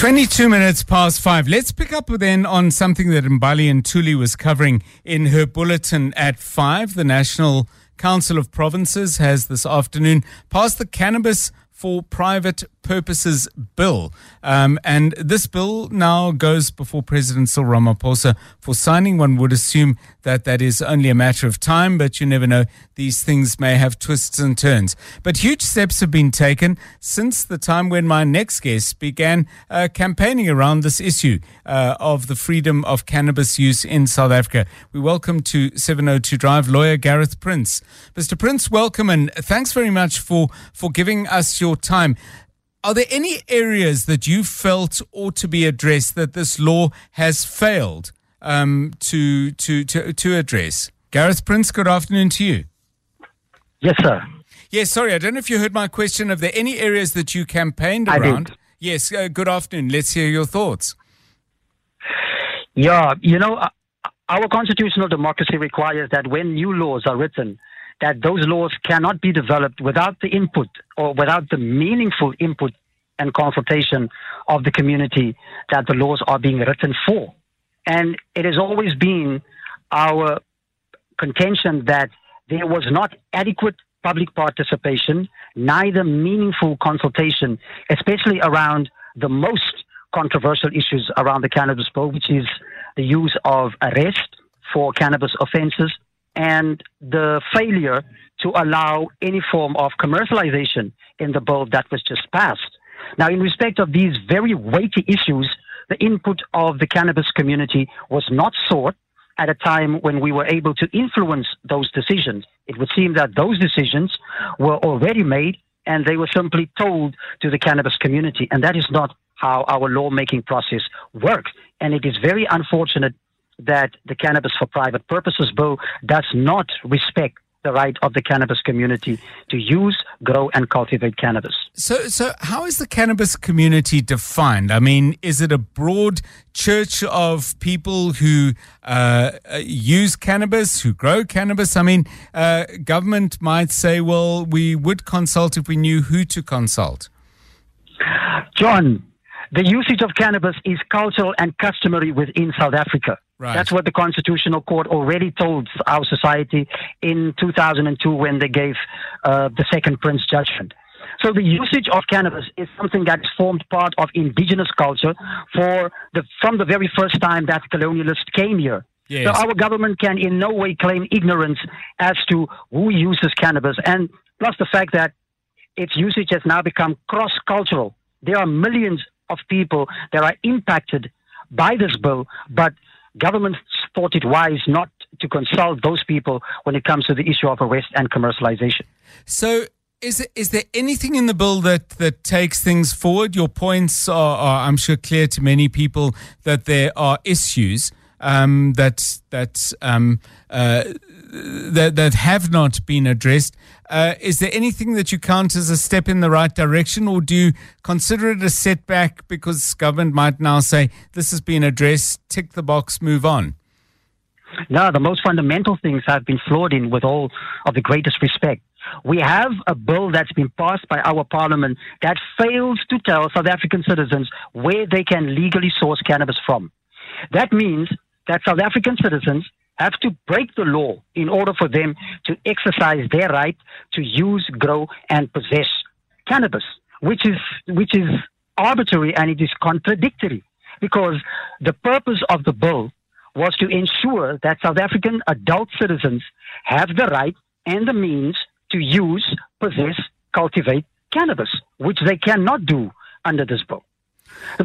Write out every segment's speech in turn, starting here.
22 minutes past five. Let's pick up then on something that Mbali and Tuli was covering in her bulletin at five. The National Council of Provinces has this afternoon passed the Cannabis for Private Purposes Bill. Um, and this bill now goes before President Cyril Ramaphosa for signing. One would assume that that is only a matter of time, but you never know. These things may have twists and turns. But huge steps have been taken since the time when my next guest began uh, campaigning around this issue uh, of the freedom of cannabis use in South Africa. We welcome to 702 Drive lawyer Gareth Prince. Mr. Prince, welcome and thanks very much for, for giving us your time. Are there any areas that you felt ought to be addressed that this law has failed um, to, to, to, to address? Gareth Prince, good afternoon to you. Yes, sir. Yes, sorry, I don't know if you heard my question. Are there any areas that you campaigned around? Yes, uh, good afternoon. Let's hear your thoughts. Yeah, you know, uh, our constitutional democracy requires that when new laws are written, that those laws cannot be developed without the input or without the meaningful input and consultation of the community that the laws are being written for. And it has always been our contention that there was not adequate public participation, neither meaningful consultation, especially around the most controversial issues around the cannabis bill, which is the use of arrest for cannabis offenses and the failure to allow any form of commercialization in the bill that was just passed. Now, in respect of these very weighty issues, the input of the cannabis community was not sought at a time when we were able to influence those decisions. It would seem that those decisions were already made and they were simply told to the cannabis community. And that is not how our lawmaking process works. And it is very unfortunate that the Cannabis for Private Purposes Bill does not respect the right of the cannabis community to use, grow, and cultivate cannabis. So, so how is the cannabis community defined? I mean, is it a broad church of people who uh, uh, use cannabis, who grow cannabis? I mean, uh, government might say, well, we would consult if we knew who to consult. John, the usage of cannabis is cultural and customary within South Africa. Right. That's what the Constitutional Court already told our society in 2002 when they gave uh, the second Prince judgment. So the usage of cannabis is something that formed part of indigenous culture for the, from the very first time that colonialists came here. Yes. So our government can in no way claim ignorance as to who uses cannabis, and plus the fact that its usage has now become cross-cultural. There are millions of people that are impacted by this bill, but government thought it wise not to consult those people when it comes to the issue of arrest and commercialization. So, is is there anything in the bill that, that takes things forward? Your points are, are, I'm sure, clear to many people that there are issues um, that that um, uh, that that have not been addressed. Uh, is there anything that you count as a step in the right direction, or do you consider it a setback because government might now say this has been addressed, tick the box, move on? No, the most fundamental things have been flawed in with all of the greatest respect. We have a bill that's been passed by our parliament that fails to tell South African citizens where they can legally source cannabis from. That means that South African citizens have to break the law in order for them to exercise their right to use, grow, and possess cannabis, which is, which is arbitrary and it is contradictory because the purpose of the bill was to ensure that South African adult citizens have the right and the means to use, possess, cultivate cannabis, which they cannot do under this bill.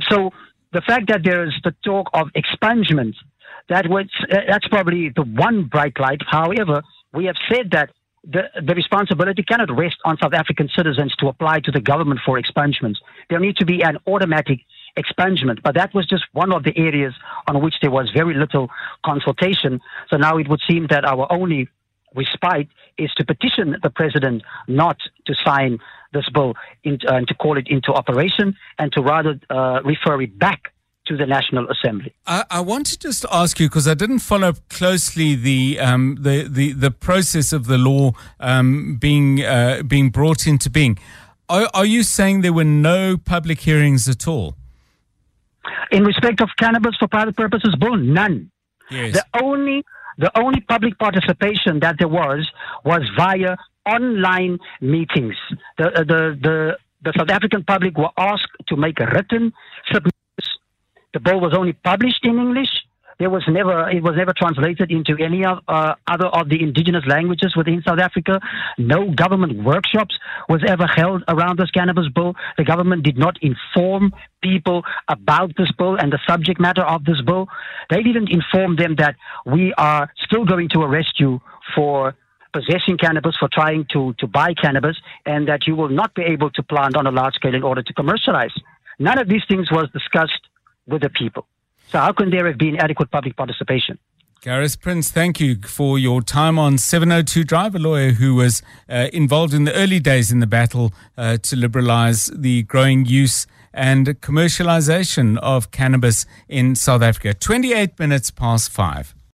So the fact that there is the talk of expungement, that was, uh, that's probably the one bright light. However, we have said that the, the responsibility cannot rest on South African citizens to apply to the government for expungements. There needs to be an automatic expungement, but that was just one of the areas on which there was very little consultation. So now it would seem that our only respite is to petition the president not to sign this bill in, uh, and to call it into operation and to rather uh, refer it back to the National Assembly. I, I want to just ask you because I didn't follow closely the um, the, the the process of the law um, being uh, being brought into being. Are, are you saying there were no public hearings at all? In respect of cannabis for private purposes bill, none. Yes. The only the only public participation that there was was via online meetings. The uh, the the the South African public were asked to make a written submission. The bill was only published in English. There was never it was never translated into any of, uh, other of the indigenous languages within South Africa. No government workshops was ever held around this cannabis bill. The government did not inform people about this bill and the subject matter of this bill. They didn't inform them that we are still going to arrest you for possessing cannabis, for trying to, to buy cannabis, and that you will not be able to plant on a large scale in order to commercialize. None of these things was discussed with the people. So how can there have been adequate public participation? Gareth Prince, thank you for your time on 702 Drive, a lawyer who was uh, involved in the early days in the battle uh, to liberalize the growing use and commercialization of cannabis in South Africa. 28 minutes past five.